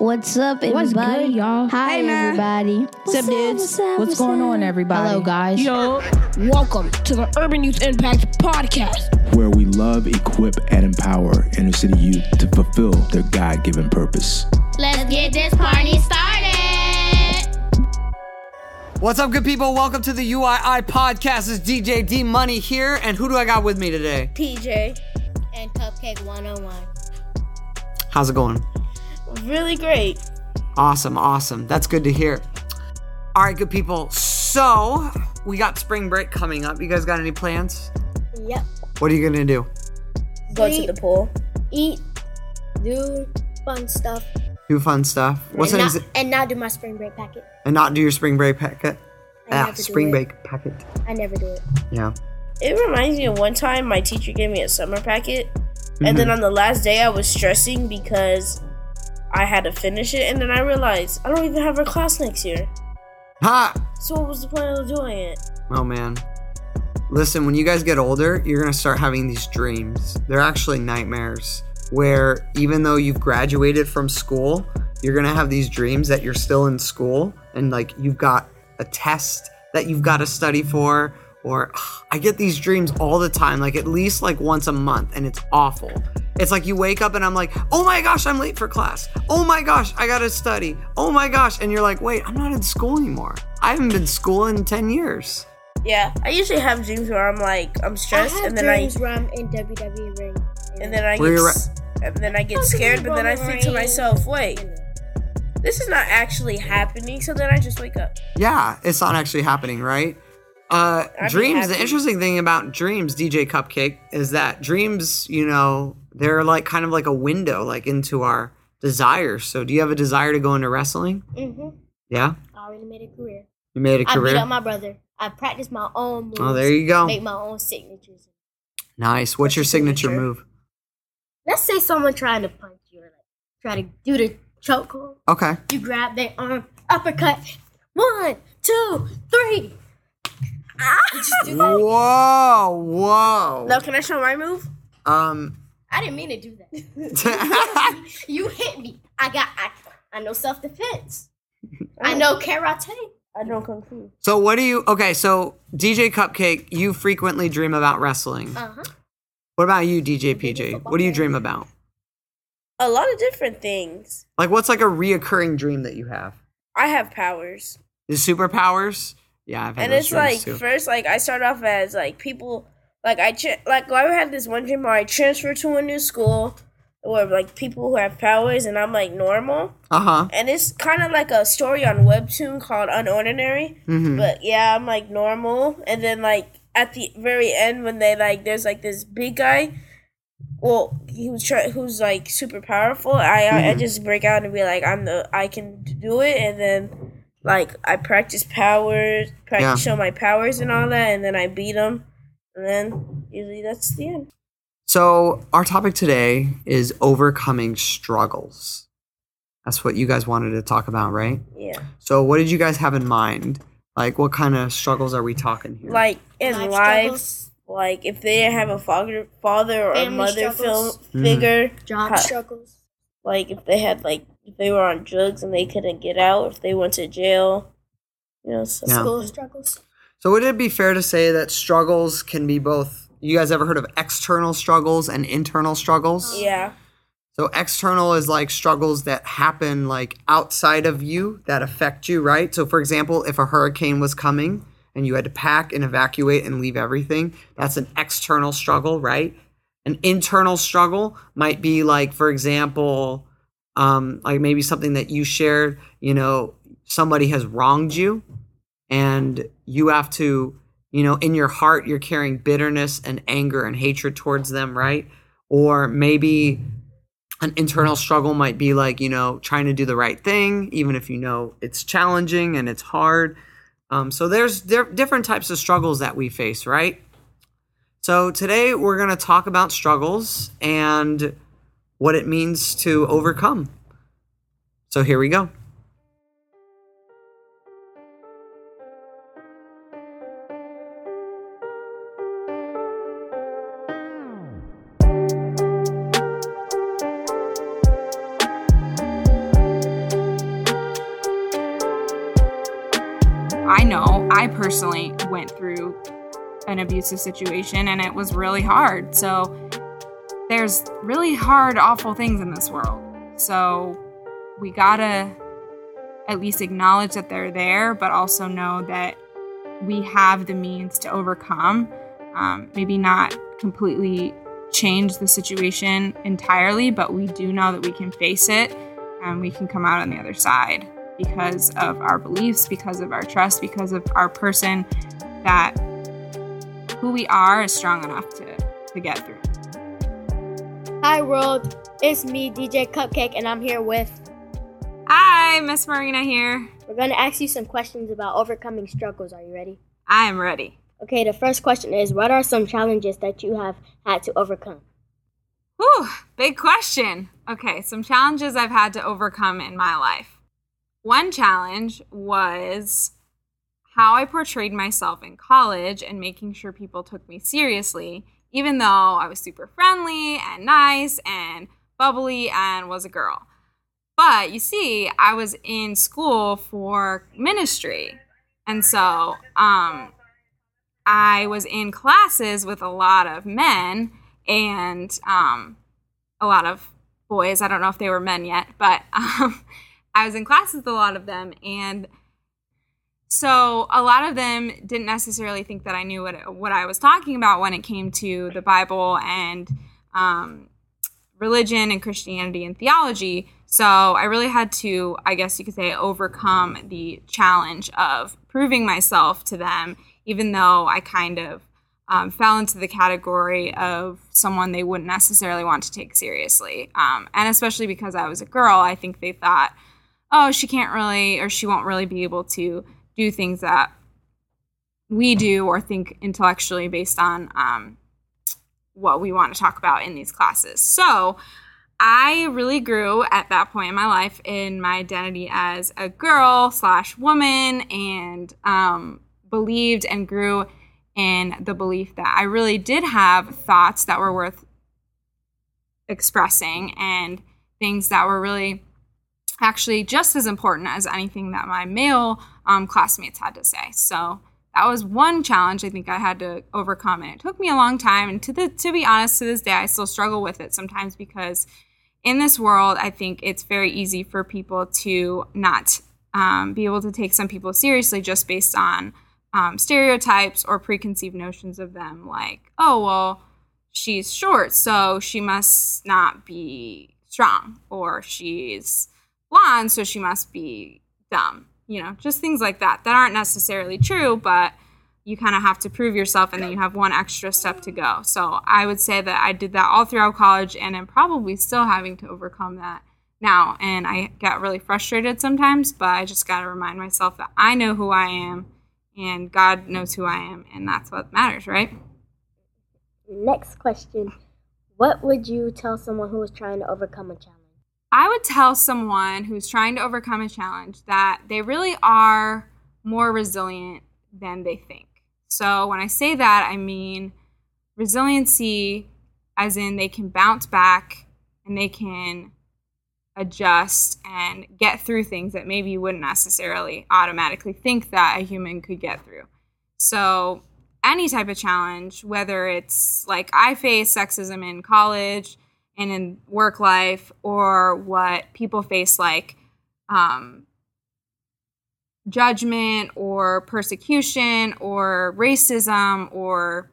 What's up, everybody? What's good, y'all? Hi, Hey, everybody. What's up, dudes? What's, up, What's going up? on, everybody? Hello, guys. Yo, welcome to the Urban Youth Impact Podcast. where we love, equip, and empower inner city youth to fulfill their God given purpose. Let's get this party started. What's up, good people? Welcome to the UII podcast. It's DJ D Money here, and who do I got with me today? PJ and Cupcake 101. How's it going? Really great. Awesome, awesome. That's good to hear. All right, good people. So we got spring break coming up. You guys got any plans? Yep. What are you gonna do? Go to the pool. Eat. Do fun stuff. Do fun stuff. What's and, an not, exa- and not do my spring break packet. and not do your spring break packet? I Ah, never do spring it. break packet. I never do it. Yeah. It reminds me of one time my teacher gave me a summer packet, and Mm-hmm. then on the last day I was stressing because I had to finish it, and then I realized I don't even have a class next year. Ha! So what was the point of doing it? Oh man. Listen, when you guys get older, you're gonna start having these dreams. They're actually nightmares. Where even though you've graduated from school, you're gonna have these dreams that you're still in school and like you've got a test that you've got to study for. Or I get these dreams all the time, like at least like once a month, and it's awful. It's like you wake up and I'm like, oh my gosh, I'm late for class. Oh my gosh, I gotta study. Oh my gosh. And you're like, wait, I'm not in school anymore. I haven't been school in 10 years. Yeah, I usually have dreams where I'm like I'm stressed, I have and then dreams I where I'm in WWE ring. and then I get you're and then I get scared, but then I think to myself, wait, this is not actually happening. So then I just wake up. Yeah, it's not actually happening, right? Uh, dreams. The interesting thing about dreams, DJ Cupcake, is that dreams, you know, they're like kind of like a window, like into our desires. So, do you have a desire to go into wrestling? Mm-hmm. Yeah, I already made a career. you made a I beat career. up my brother. I practiced my own moves. oh, there you go. Make my own signatures. Nice. What's your signature move? Let's say someone trying to punch you or like try to do the chokehold. Okay. You grab their arm, uppercut. One, two, three. Just do that. Whoa, whoa. Now can I show my move? Um. I didn't mean to do that. you hit me. I got. I, I know self defense. I know karate. I know kung fu. so, what do you? Okay, so DJ Cupcake, you frequently dream about wrestling. Uh huh. What about you, DJ PJ? What do you dream about? A lot of different things. Like, what's like a reoccurring dream that you have? I have powers. The superpowers? Yeah, I've had and it's like too. first like i start off as like people like i tra- like i had this one dream where i transferred to a new school where like people who have powers and i'm like normal. Uh huh. and it's kind of like a story on webtoon called unordinary. Hmm but yeah i'm like normal. And then like at the very end when they like there's like this big guy well he was try- who's like super powerful I, I i just break out and be like i'm the i can do it. And then like i practice powers practice Yeah. show my powers and all that and then i beat them and then usually that's the end So, our topic today is overcoming struggles. That's what you guys wanted to talk about, right? yeah So, what did you guys have in mind? Like, what kind of struggles are we talking here? like in Life life, like if they have a father father or a Family mother struggles. film figure Job Ha- struggles. like if they had like if they were on drugs and they couldn't get out, if they went to jail, you know. So Yeah. School struggles. so, would it be fair to say that struggles can be both? You guys ever heard of external struggles and internal struggles? yeah, So external is like struggles that happen like outside of you that affect you, right? So for example, if a hurricane was coming and you had to pack and evacuate and leave everything, that's an external struggle, right? An internal struggle might be like, for example, um, like maybe something that you shared, you know, somebody has wronged you and you have to, you know, in your heart, you're carrying bitterness and anger and hatred towards them, right? Or maybe an internal struggle might be like, you know, trying to do the right thing, even if you know it's challenging and it's hard. Um, so there's di- different types of struggles that we face, right? So today we're going to talk about struggles and what it means to overcome. So here we go. I know I personally went through an abusive situation and it was really hard. So there's really hard, awful things in this world. So we gotta at least acknowledge that they're there, but also know that we have the means to overcome. Um, maybe not completely change the situation entirely, but we do know that we can face it and we can come out on the other side because of our beliefs, because of our trust, because of our person that who we are is strong enough to, to get through. Hi, world. It's me, DJ Cupcake, and I'm here with. Hi, Miss Marina here. We're going to ask you some questions about overcoming struggles. Are you ready? I am ready. Okay, the first question is What are some challenges that you have had to overcome? Whew, big question. Okay, some challenges I've had to overcome in my life. One challenge was how I portrayed myself in college and making sure people took me seriously, even though I was super friendly and nice and bubbly and was a girl. But you see, I was in school for ministry. And so um, I was in classes with a lot of men and um, a lot of boys. I don't know if they were men yet, but um, I was in classes with a lot of them. And so a lot of them didn't necessarily think that I knew what what I was talking about when it came to the Bible and um, religion and Christianity and theology. So I really had to, I guess you could say, overcome the challenge of proving myself to them, even though I kind of um, fell into the category of someone they wouldn't necessarily want to take seriously. Um, and especially because I was a girl, I think they thought, oh, she can't really, or she won't really be able to do things that we do or think intellectually based on um, what we want to talk about in these classes. So I really grew at that point in my life in my identity as a girl slash woman and um, believed and grew in the belief that I really did have thoughts that were worth expressing and things that were really actually just as important as anything that my male um, classmates had to say. So that was one challenge I think I had to overcome, and it took me a long time. And to the to be honest, to this day, I still struggle with it sometimes because in this world, I think it's very easy for people to not um, be able to take some people seriously just based on um, stereotypes or preconceived notions of them, like, oh well, she's short, so she must not be strong, or she's blonde, so she must be dumb. You know, just things like that that aren't necessarily true, but you kind of have to prove yourself and then you have one extra step to go. So I would say that I did that all throughout college and I'm probably still having to overcome that now. And I get really frustrated sometimes, but I just got to remind myself that I know who I am and God knows who I am, and that's what matters, right? Next question What would you tell someone who is trying to overcome a challenge? I would tell someone who's trying to overcome a challenge that they really are more resilient than they think. So, when I say that, I mean resiliency, as in they can bounce back and they can adjust and get through things that maybe you wouldn't necessarily automatically think that a human could get through. So, any type of challenge, whether it's like I face sexism in college and in work life, or what people face like um, judgment or persecution or racism or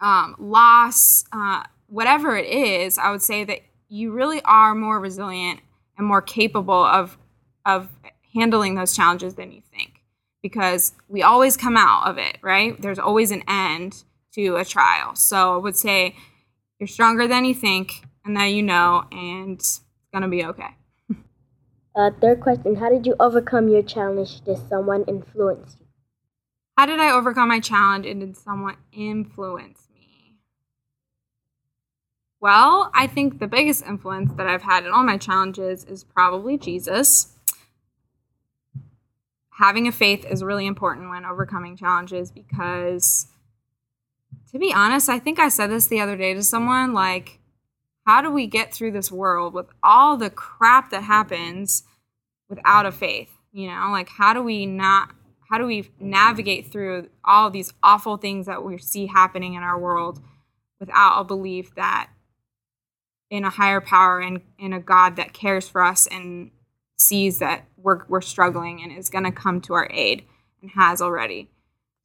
um, loss, uh, whatever it is, I would say that you really are more resilient and more capable of of handling those challenges than you think because we always come out of it right? There's always an end to a trial. So i would say you're stronger than you think and that you know and it's gonna be okay uh, third question how did you overcome your challenge did someone influence you how did i overcome my challenge and did someone influence me? well, I think the biggest influence that I've had in all my challenges is probably Jesus. Having a faith is really important when overcoming challenges because, to be honest, I think I said this the other day to someone like, how do we get through this world with all the crap that happens without a faith? You know, like, how do we not how do we navigate through all these awful things that we see happening in our world without a belief that in a higher power and in a God that cares for us and sees that we're, we're struggling and is going to come to our aid and has already.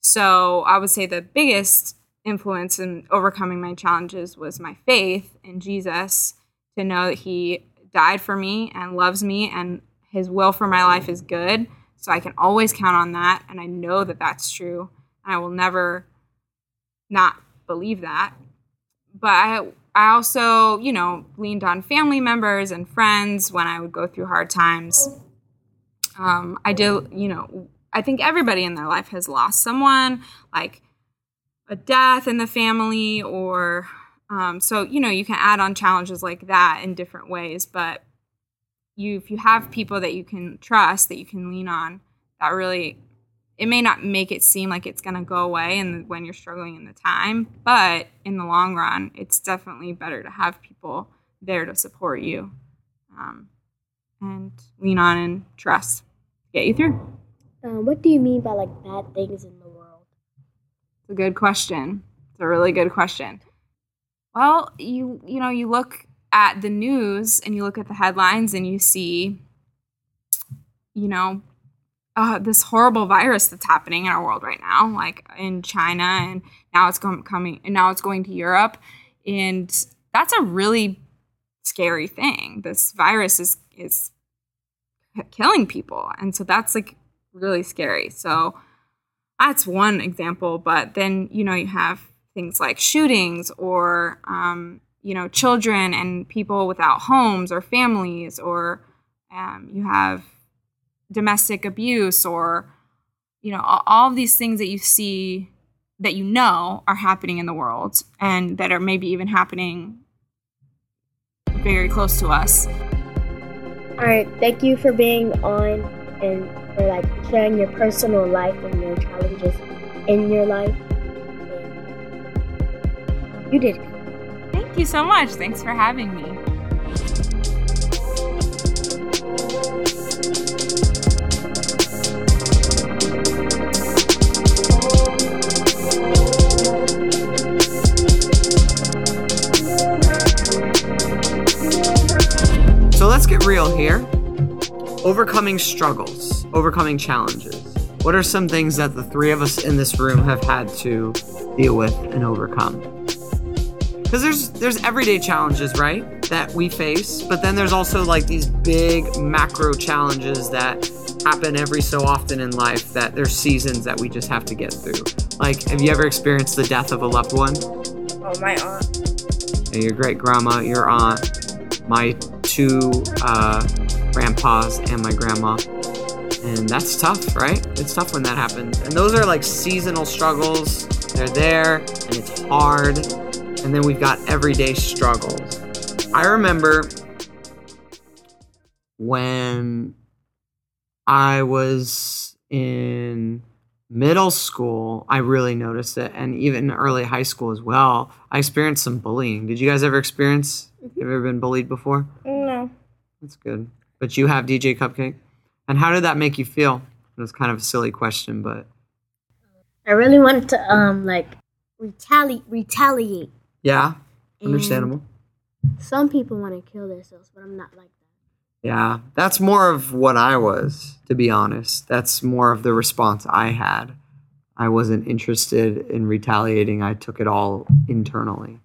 So I would say the biggest influence in overcoming my challenges was my faith in Jesus to know that He died for me and loves me and His will for my life is good. So I can always count on that. And I know that that's true. And I will never not believe that. But I, I also, you know, leaned on family members and friends when I would go through hard times. Um, I did, you know, I think everybody in their life has lost someone, like a death in the family, or um, so, you know, you can add on challenges like that in different ways. But you, if you have people that you can trust, that you can lean on, that really it may not make it seem like it's going to go away and when you're struggling in the time but in the long run it's definitely better to have people there to support you um, and lean on and trust get you through Um, what do you mean by like bad things? A good question it's a really good question well you you know you look at the news and you look at the headlines and you see you know uh, this horrible virus that's happening in our world right now, like in China, and now it's com- coming, and now it's going to Europe, and that's a really scary thing. This virus is is killing people, and so that's like really scary. So that's one example, but then you know you have things like shootings or um, you know children and people without homes or families, or um, you have domestic abuse or you know all, all of these things that you see that you know are happening in the world and that are maybe even happening very close to us. All right, thank you for being on and like sharing your personal life and your challenges in your life. You did good. thank you so much thanks for having me So let's get real here. Overcoming struggles, overcoming challenges. What are some things that the three of us in this room have had to deal with and overcome? Because there's there's everyday challenges, right, that we face, but then there's also like these big macro challenges that happen every so often in life that there's seasons that we just have to get through. Like, have you ever experienced the death of a loved one? Oh, my aunt. your great grandma, your aunt, my two uh, grandpas, and my grandma. And that's tough, right? It's tough when that happens. And those are like seasonal struggles. They're there and it's hard. And then we've got everyday struggles. I remember when I was in middle school, I really noticed it, and even early high school as well. I experienced some bullying. Did you guys ever experience? Have you ever been bullied before? No. That's good. But you have DJ Cupcake. And how did that make you feel? It was kind of a silly question, but I really wanted to um like retaliate retaliate. yeah, understandable. Some people want to kill themselves, but I'm not like that. Yeah, that's more of what I was, to be honest. That's more of the response I had. I wasn't interested in retaliating. I took it all internally.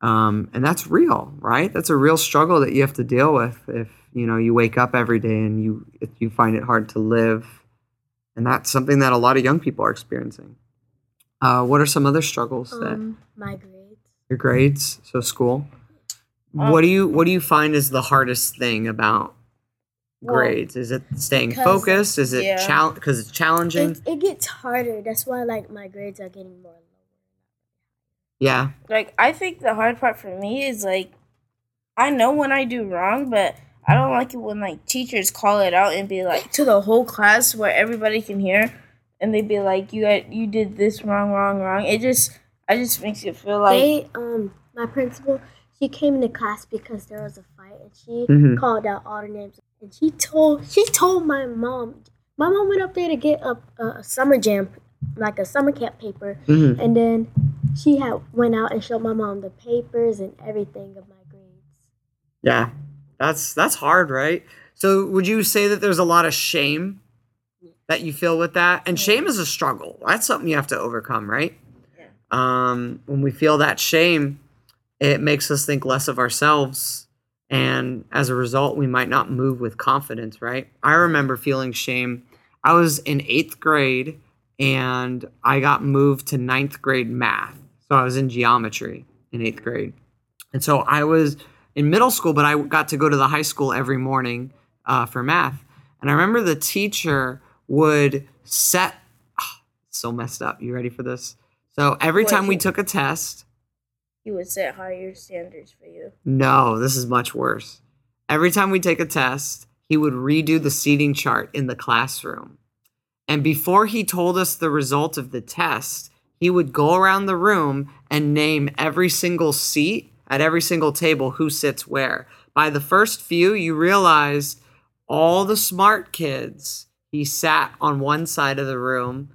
Um, and that's real, right? That's a real struggle that you have to deal with if you know you wake up every day and you you find it hard to live, and that's something that a lot of young people are experiencing. Uh, what are some other struggles that Um, my grades. your grades, so school? what do you what do you find is the hardest thing about Well, grades? Is it staying focused? Is it Yeah. challenge because it's challenging? It, it gets harder. That's why like my grades are getting more lower. yeah, Like, I think the hard part for me is like, I know when I do wrong, but I don't like it when like teachers call it out and be like to the whole class where everybody can hear, and they be like, "You got, you did this wrong, wrong, wrong." It just, I just makes it feel like they um my principal she came into class because there was a fight and she Mhm. called out all the names and she told she told my mom my mom went up there to get a, a summer jam, like a summer camp paper, Mhm. and then she had went out and showed my mom the papers and everything of my grades. Yeah. That's that's hard, right? So would you say that there's a lot of shame that you feel with that? And shame is a struggle. That's something you have to overcome, right? Um, when we feel that shame, it makes us think less of ourselves. And as a result, we might not move with confidence, right? I remember feeling shame. I was in eighth grade and I got moved to ninth grade math. So I was in geometry in eighth grade. And so I was in middle school, but I got to go to the high school every morning uh, for math. And I remember the teacher would set, ah, so messed up. You ready for this? So every time we took a test, He would set higher standards for you. no, this is much worse. Every time we take a test, he would redo the seating chart in the classroom. And before he told us the result of the test, he would go around the room and name every single seat at every single table who sits where. By the first few, you realized all the smart kids, he sat on one side of the room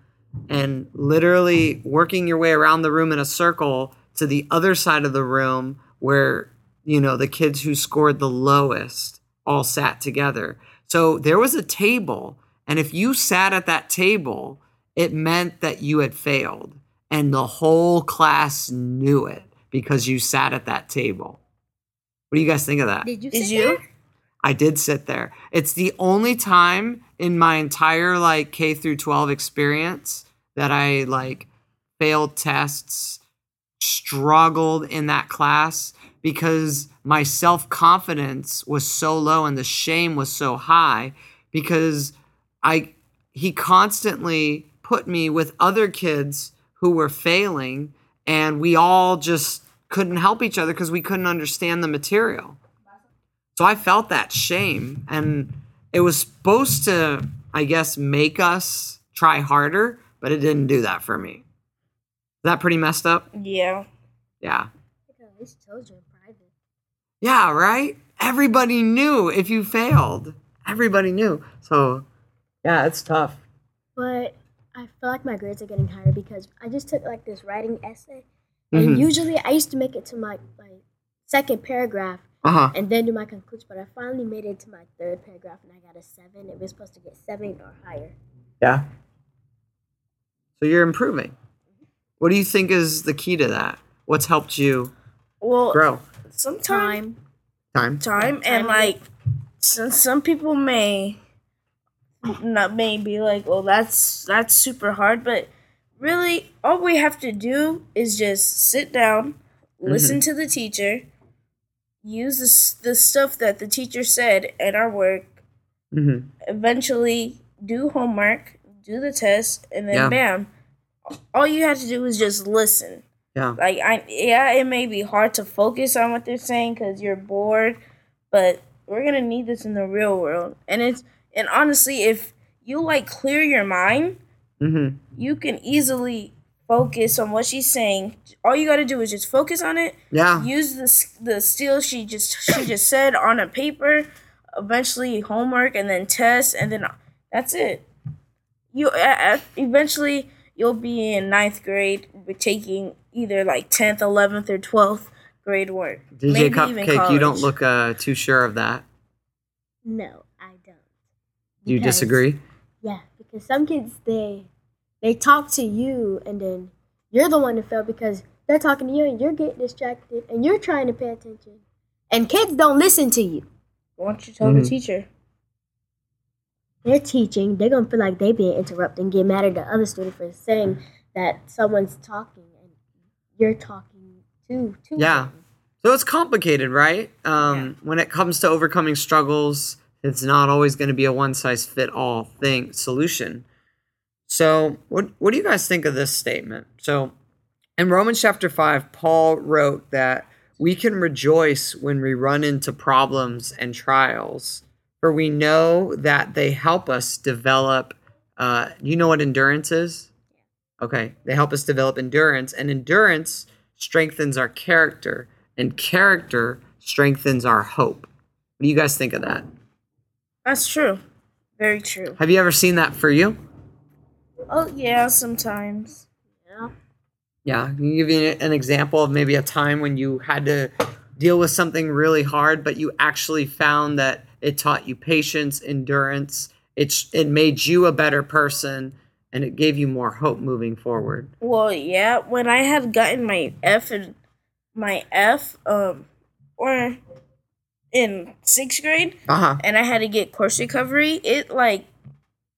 and literally working your way around the room in a circle to the other side of the room where you know the kids who scored the lowest all sat together so there was a table and if you sat at that table it meant that you had failed and the whole class knew it because you sat at that table what do you guys think of that Did you? Did sit you? there? I did sit there. It's the only time in my entire like K through 12 experience that I like failed tests, struggled in that class because my self-confidence was so low and the shame was so high because I he constantly put me with other kids who were failing and we all just couldn't help each other because we couldn't understand the material. So I felt that shame, and it was supposed to, I guess, make us try harder, but it didn't do that for me. Is that pretty messed up? Yeah. Yeah. At least told you in private. Yeah, right? Everybody knew if you failed. Everybody knew. So, yeah, it's tough. But I feel like my grades are getting higher because I just took like this writing essay, and Mhm. usually I used to make it to my like second paragraph Uh huh. and then do my conclusion. But I finally made it to my third paragraph and I got a seven. It was supposed to get seven or higher. Yeah. So you're improving. What do you think is the key to that? What's helped you Well, grow? sometimes Time. time and like some some people may not may be like, "Oh, that's that's super hard," but really all we have to do is just sit down, listen to the teacher, use the the stuff that the teacher said in our work, Mm-hmm. eventually do homework, do the test, and then Yeah. bam. All you have to do is just listen. Yeah. Like I yeah, it may be hard to focus on what they're saying cuz you're bored, but we're to need this in the real world. And it's and honestly, if you like clear your mind, Mm-hmm. you can easily focus on what she's saying. All you got to do is just focus on it. Yeah. Use the the steel she just she just said on a paper. Eventually homework and then test and then that's it. You uh, eventually you'll be in ninth grade taking either like tenth, eleventh, or twelfth grade work. DJ Maybe even Cupcake, you don't look uh, too sure of that. No. Do you disagree? Yeah, because some kids they they talk to you and then you're the one to fail because they're talking to you and you're getting distracted and you're trying to pay attention. And kids don't listen to you. Why don't you tell Mhm. the teacher? They're teaching, they're gonna feel like they being interrupted and get mad at the other student for saying that someone's talking and you're talking too too. Yeah. them. So it's complicated, right? Um, When it comes to overcoming struggles, it's not always going to be a one size fit all thing solution. So, what what do you guys think of this statement? So, in Romans chapter five, Paul wrote that we can rejoice when we run into problems and trials, for we know that they help us develop. Uh, you know what endurance is? Okay, they help us develop endurance, and endurance strengthens our character, and character strengthens our hope. What do you guys think of that? That's true. Very true. Have you ever seen that for you? Oh yeah, sometimes. Yeah. Yeah, can you give me an example of maybe a time when you had to deal with something really hard, but you actually found that it taught you patience, endurance. It's it made you a better person, and it gave you more hope moving forward. Well, yeah, when I had gotten my F and my F, um, or in sixth grade, Uh huh. and I had to get course recovery, it like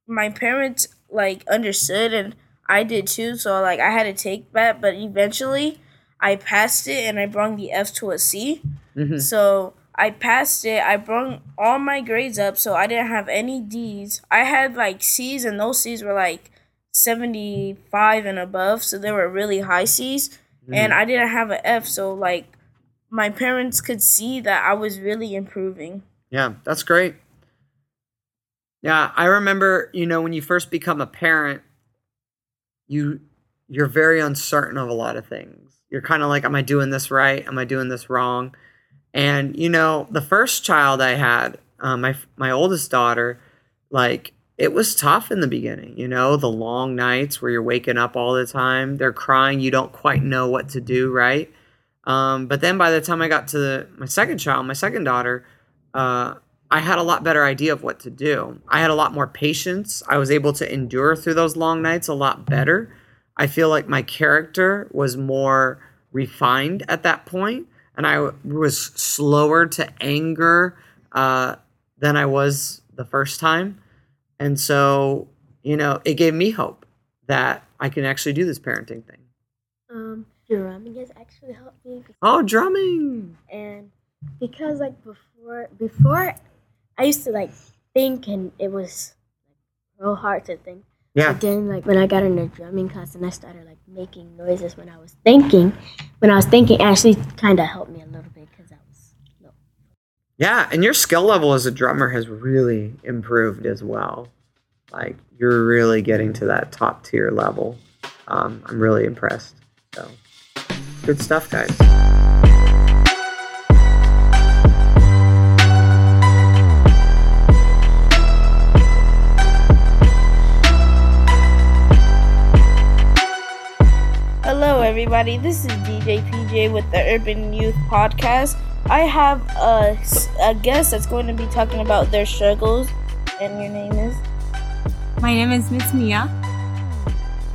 my parents like understood and I did too. So like I had to take that, but eventually I passed it and I brought the F to a C. hmm So I passed it. I brought all my grades up, so I didn't have any D's. I had like C's, and those C's were like seventy five and above, so they were really high C's. And I didn't have an F, so like my parents could see that I was really improving. Yeah, that's great. Yeah, I remember, you know, when you first become a parent, you you're very uncertain of a lot of things. You're kind of like, am I doing this right? Am I doing this wrong? And you know, the first child I had, um, my my oldest daughter, like it was tough in the beginning. You know, the long nights where you're waking up all the time, they're crying, you don't quite know what to do, right? Um, but then by the time I got to the, my second child, my second daughter, uh, I had a lot better idea of what to do. I had a lot more patience. I was able to endure through those long nights a lot better. I feel like my character was more refined at that point, and I w- was slower to anger uh, than I was the first time. And so, you know, it gave me hope that I can actually do this parenting thing. Um, drumming has actually helped me, Oh, drumming. and because like before, before I used to like think, and it was like, real hard to think. Yeah. But then, like when I got in the drumming class and I started like making noises when I was thinking, when I was thinking, it actually kind of helped me a little bit because I was. No. Yeah, and your skill level as a drummer has really improved as well. Like you're really getting to that top tier level. Um, I'm really impressed. So good stuff, guys. Hello, everybody. This is DJ PJ with the Urban Youth Podcast. I have a, a guest that's going to be talking about their struggles, and your name is. My name is Miss Mia.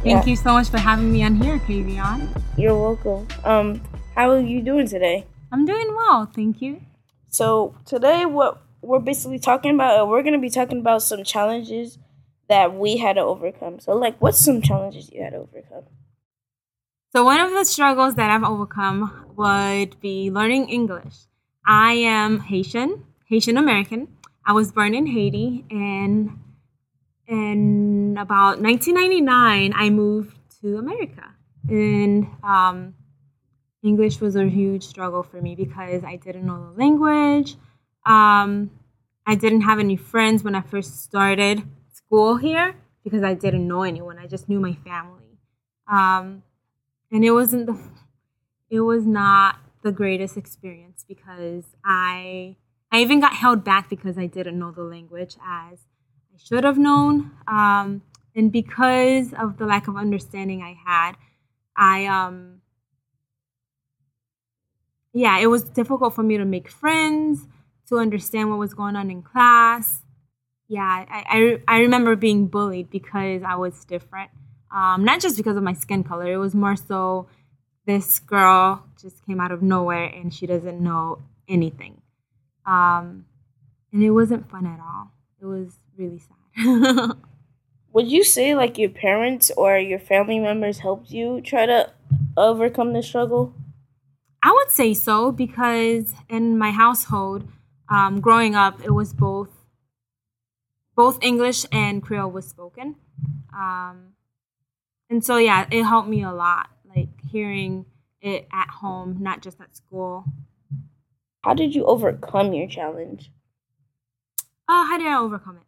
Thank Yeah. you so much for having me on here, Kavion. You're welcome. Um, how are you doing today? I'm doing well, thank you. So today, what we're basically talking about, uh, we're going to be talking about some challenges that we had to overcome. So, like, what's some challenges you had to overcome? So, one of the struggles that I've overcome would be learning English. I am Haitian, Haitian American. I was born in Haiti, and in about 1999, I moved to America. And um, English was a huge struggle for me because I didn't know the language. Um, I didn't have any friends when I first started school here because I didn't know anyone. I just knew my family. Um, and it wasn't the it was not the greatest experience because I I even got held back because I didn't know the language as I should have known. Um, and because of the lack of understanding I had, I um yeah, it was difficult for me to make friends, to understand what was going on in class. Yeah, I, I, I remember being bullied because I was different. Um, not just because of my skin color, it was more so this girl just came out of nowhere and she doesn't know anything. Um, and it wasn't fun at all. It was really sad. Would you say like your parents or your family members helped you try to overcome the struggle? I would say so because in my household, um, growing up, it was both both English and Creole was spoken, um, and so yeah, it helped me a lot. Like hearing it at home, not just at school. How did you overcome your challenge? Oh, how did I overcome it?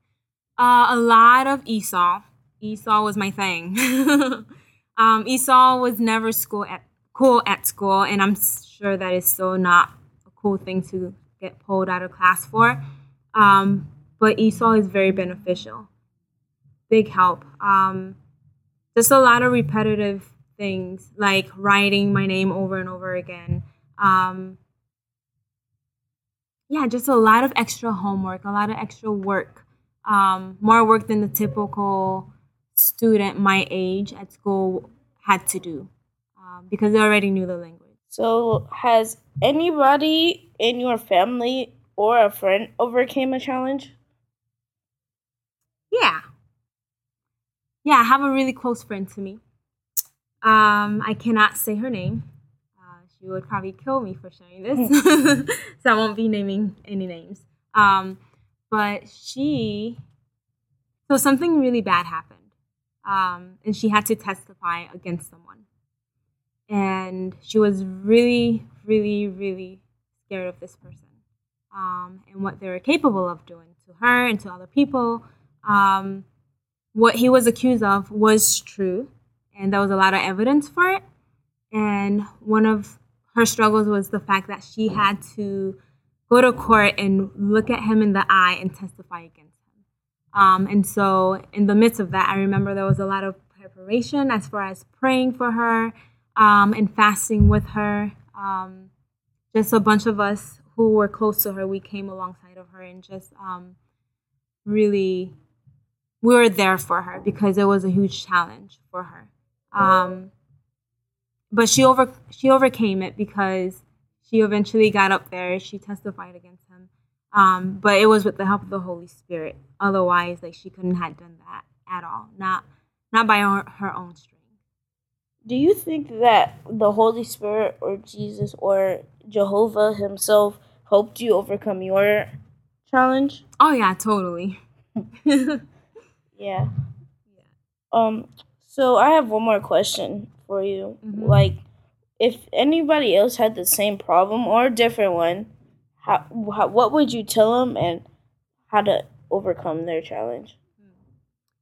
Uh, a lot of ESOL. ESOL was my thing. um, ESOL was never school at cool at school, and I'm sure that is still not a cool thing to get pulled out of class for. Um, but ESOL is very beneficial. Big help. Um, just a lot of repetitive things like writing my name over and over again. Um, yeah, just a lot of extra homework, a lot of extra work, um, more work than the typical student my age at school had to do um, because they already knew the language. So, has anybody in your family or a friend overcame a challenge? Yeah. Yeah, I have a really close friend to me. Um, I cannot say her name. Uh, she would probably kill me for sharing this, so I won't be naming any names. Um, but she, so something really bad happened, um, and she had to testify against someone, and she was really, really, really scared of this person um, and what they were capable of doing to her and to other people. Um, what he was accused of was true, and there was a lot of evidence for it. And one of her struggles was the fact that she had to go to court and look at him in the eye and testify against him. Um, and so, in the midst of that, I remember there was a lot of preparation as far as praying for her um, and fasting with her. Um, just a bunch of us who were close to her, we came alongside of her and just um, really we were there for her because it was a huge challenge for her. Um, but she over she overcame it because she eventually got up there. She testified against him, um, but it was with the help of the Holy Spirit. Otherwise, like she couldn't have done that at all. Not not by her, her own strength. Do you think that the Holy Spirit or Jesus or Jehovah himself helped you overcome your challenge? Oh yeah, totally. Yeah. Um. So I have one more question for you. Mhm. Like, if anybody else had the same problem or a different one, how, how what would you tell them and how to overcome their challenge?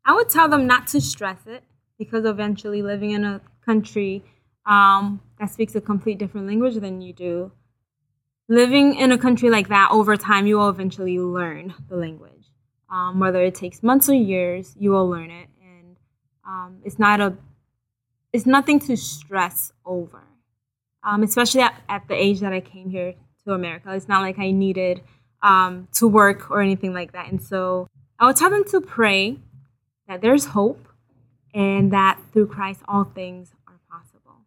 I would tell them not to stress it because eventually living in a country um, that speaks a complete different language than you do, living in a country like that over time, you will eventually learn the language. Um, whether it takes months or years, you will learn it, and um, it's not a, it's nothing to stress over. Um, especially at, at the age that I came here to America, it's not like I needed um, to work or anything like that, and so I would tell them to pray that there's hope and that through Christ all things are possible.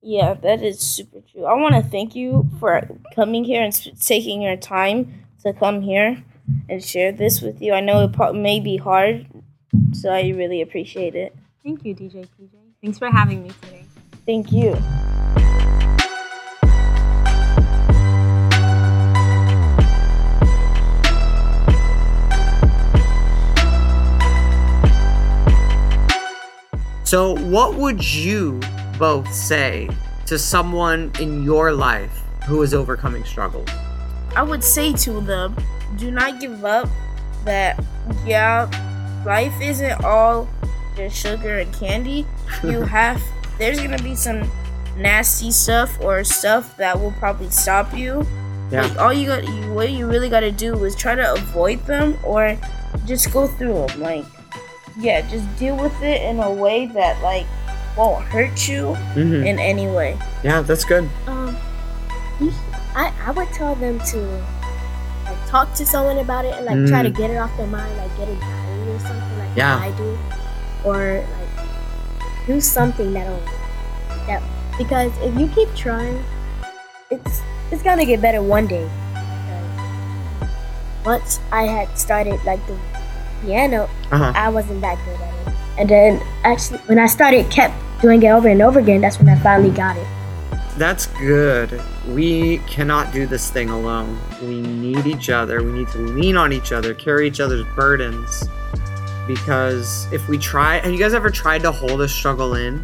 Yeah, that is super true. I want to thank you for coming here and taking your time to come here and share this with you. I know it may be hard, so I really appreciate it. Thank you, DJ PJ. Thanks for having me today. Thank you. So, what would you both say to someone in your life who is overcoming struggles? I would say to them, do not give up. That, yeah, life isn't all just sugar and candy. You have, there's gonna be some nasty stuff or stuff that will probably stop you. Yeah. Like, all you got, you, what you really gotta do is try to avoid them or just go through them. Like, yeah, just deal with it in a way that, like, won't hurt you Mm-hmm. in any way. Yeah, that's good. Um, I I would tell them to like talk to someone about it and like try to Mm. get it off their mind, like get a diary or something like Yeah. I do, or like do something that'll that because if you keep trying, it's it's gonna get better one day. Because Once I had started like the piano, Uh-huh. I wasn't that good at it, and then actually when I started kept doing it over and over again, that's when I finally got it. That's good. We cannot do this thing alone. We need each other. We need to lean on each other, carry each other's burdens. Because if we try, have you guys ever tried to hold a struggle in?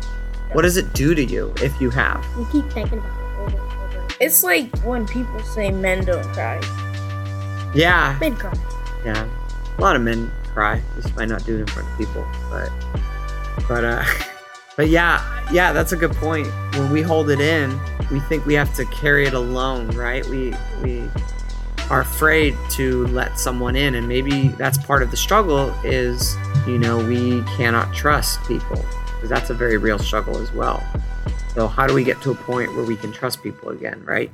What does it do to you if you have? You keep thinking about it over and over. It's like when people say men don't cry. Yeah, Men cry. yeah. A lot of men cry just by not doing it in front of people. But, but, uh, but yeah, yeah, that's a good point. When we hold it in, we think we have to carry it alone, right? We, we, are afraid to let someone in and maybe that's part of the struggle is you know we cannot trust people because that's a very real struggle as well so how do we get to a point where we can trust people again right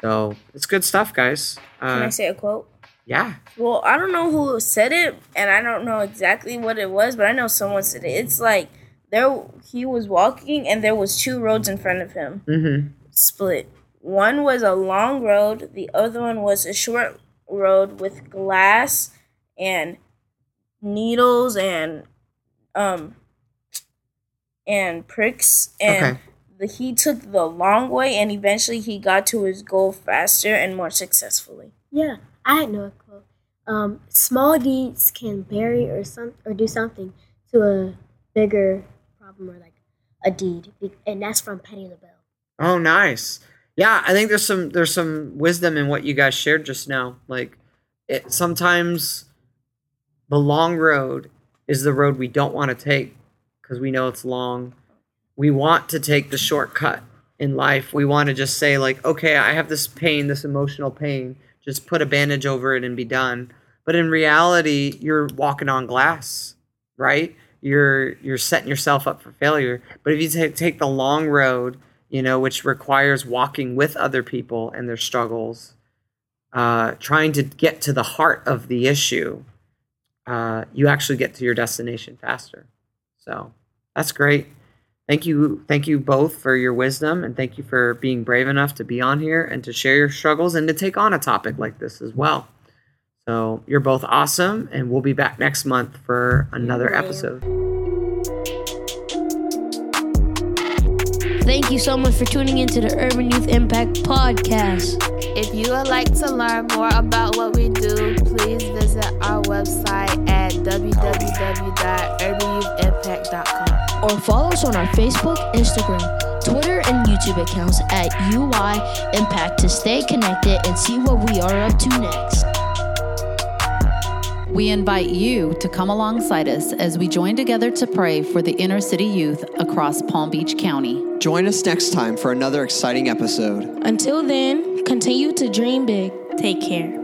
so it's good stuff guys Can I uh, say a quote? Yeah Well, I don't know who said it, and I don't know exactly what it was, but I know someone said it. It's like there he was walking, and there was two roads in front of him, mm-hmm split. One was a long road. The other one was a short road with glass and needles and um and pricks and Okay. The, he took the long way and eventually he got to his goal faster and more successfully. Yeah, I know a quote. Um, small deeds can bury or some or do something to a bigger problem or like a deed, and that's from Penny LaBelle. Oh, nice. Yeah, I think there's some there's some wisdom in what you guys shared just now. Like, it sometimes the long road is the road we don't want to take because we know it's long. We want to take the shortcut in life. We want to just say like, okay, I have this pain, this emotional pain. Just put a bandage over it and be done. But in reality, you're walking on glass, right? You're you're setting yourself up for failure. But if you take the long road, you know, which requires walking with other people and their struggles, uh, trying to get to the heart of the issue, uh, you actually get to your destination faster. So that's great. Thank you, thank you both for your wisdom, and thank you for being brave enough to be on here and to share your struggles and to take on a topic like this as well. So you're both awesome, and we'll be back next month for another episode. Thank you so much for tuning into the Urban Youth Impact Podcast. If you would like to learn more about what we do, please visit our website at www.urbanyouth.impact.com. Or follow us on our Facebook, Instagram, Twitter, and YouTube accounts at UI Impact to stay connected and see what we are up to next. We invite you to come alongside us as we join together to pray for the inner city youth across Palm Beach County. Join us next time for another exciting episode. Until then, continue to dream big. Take care.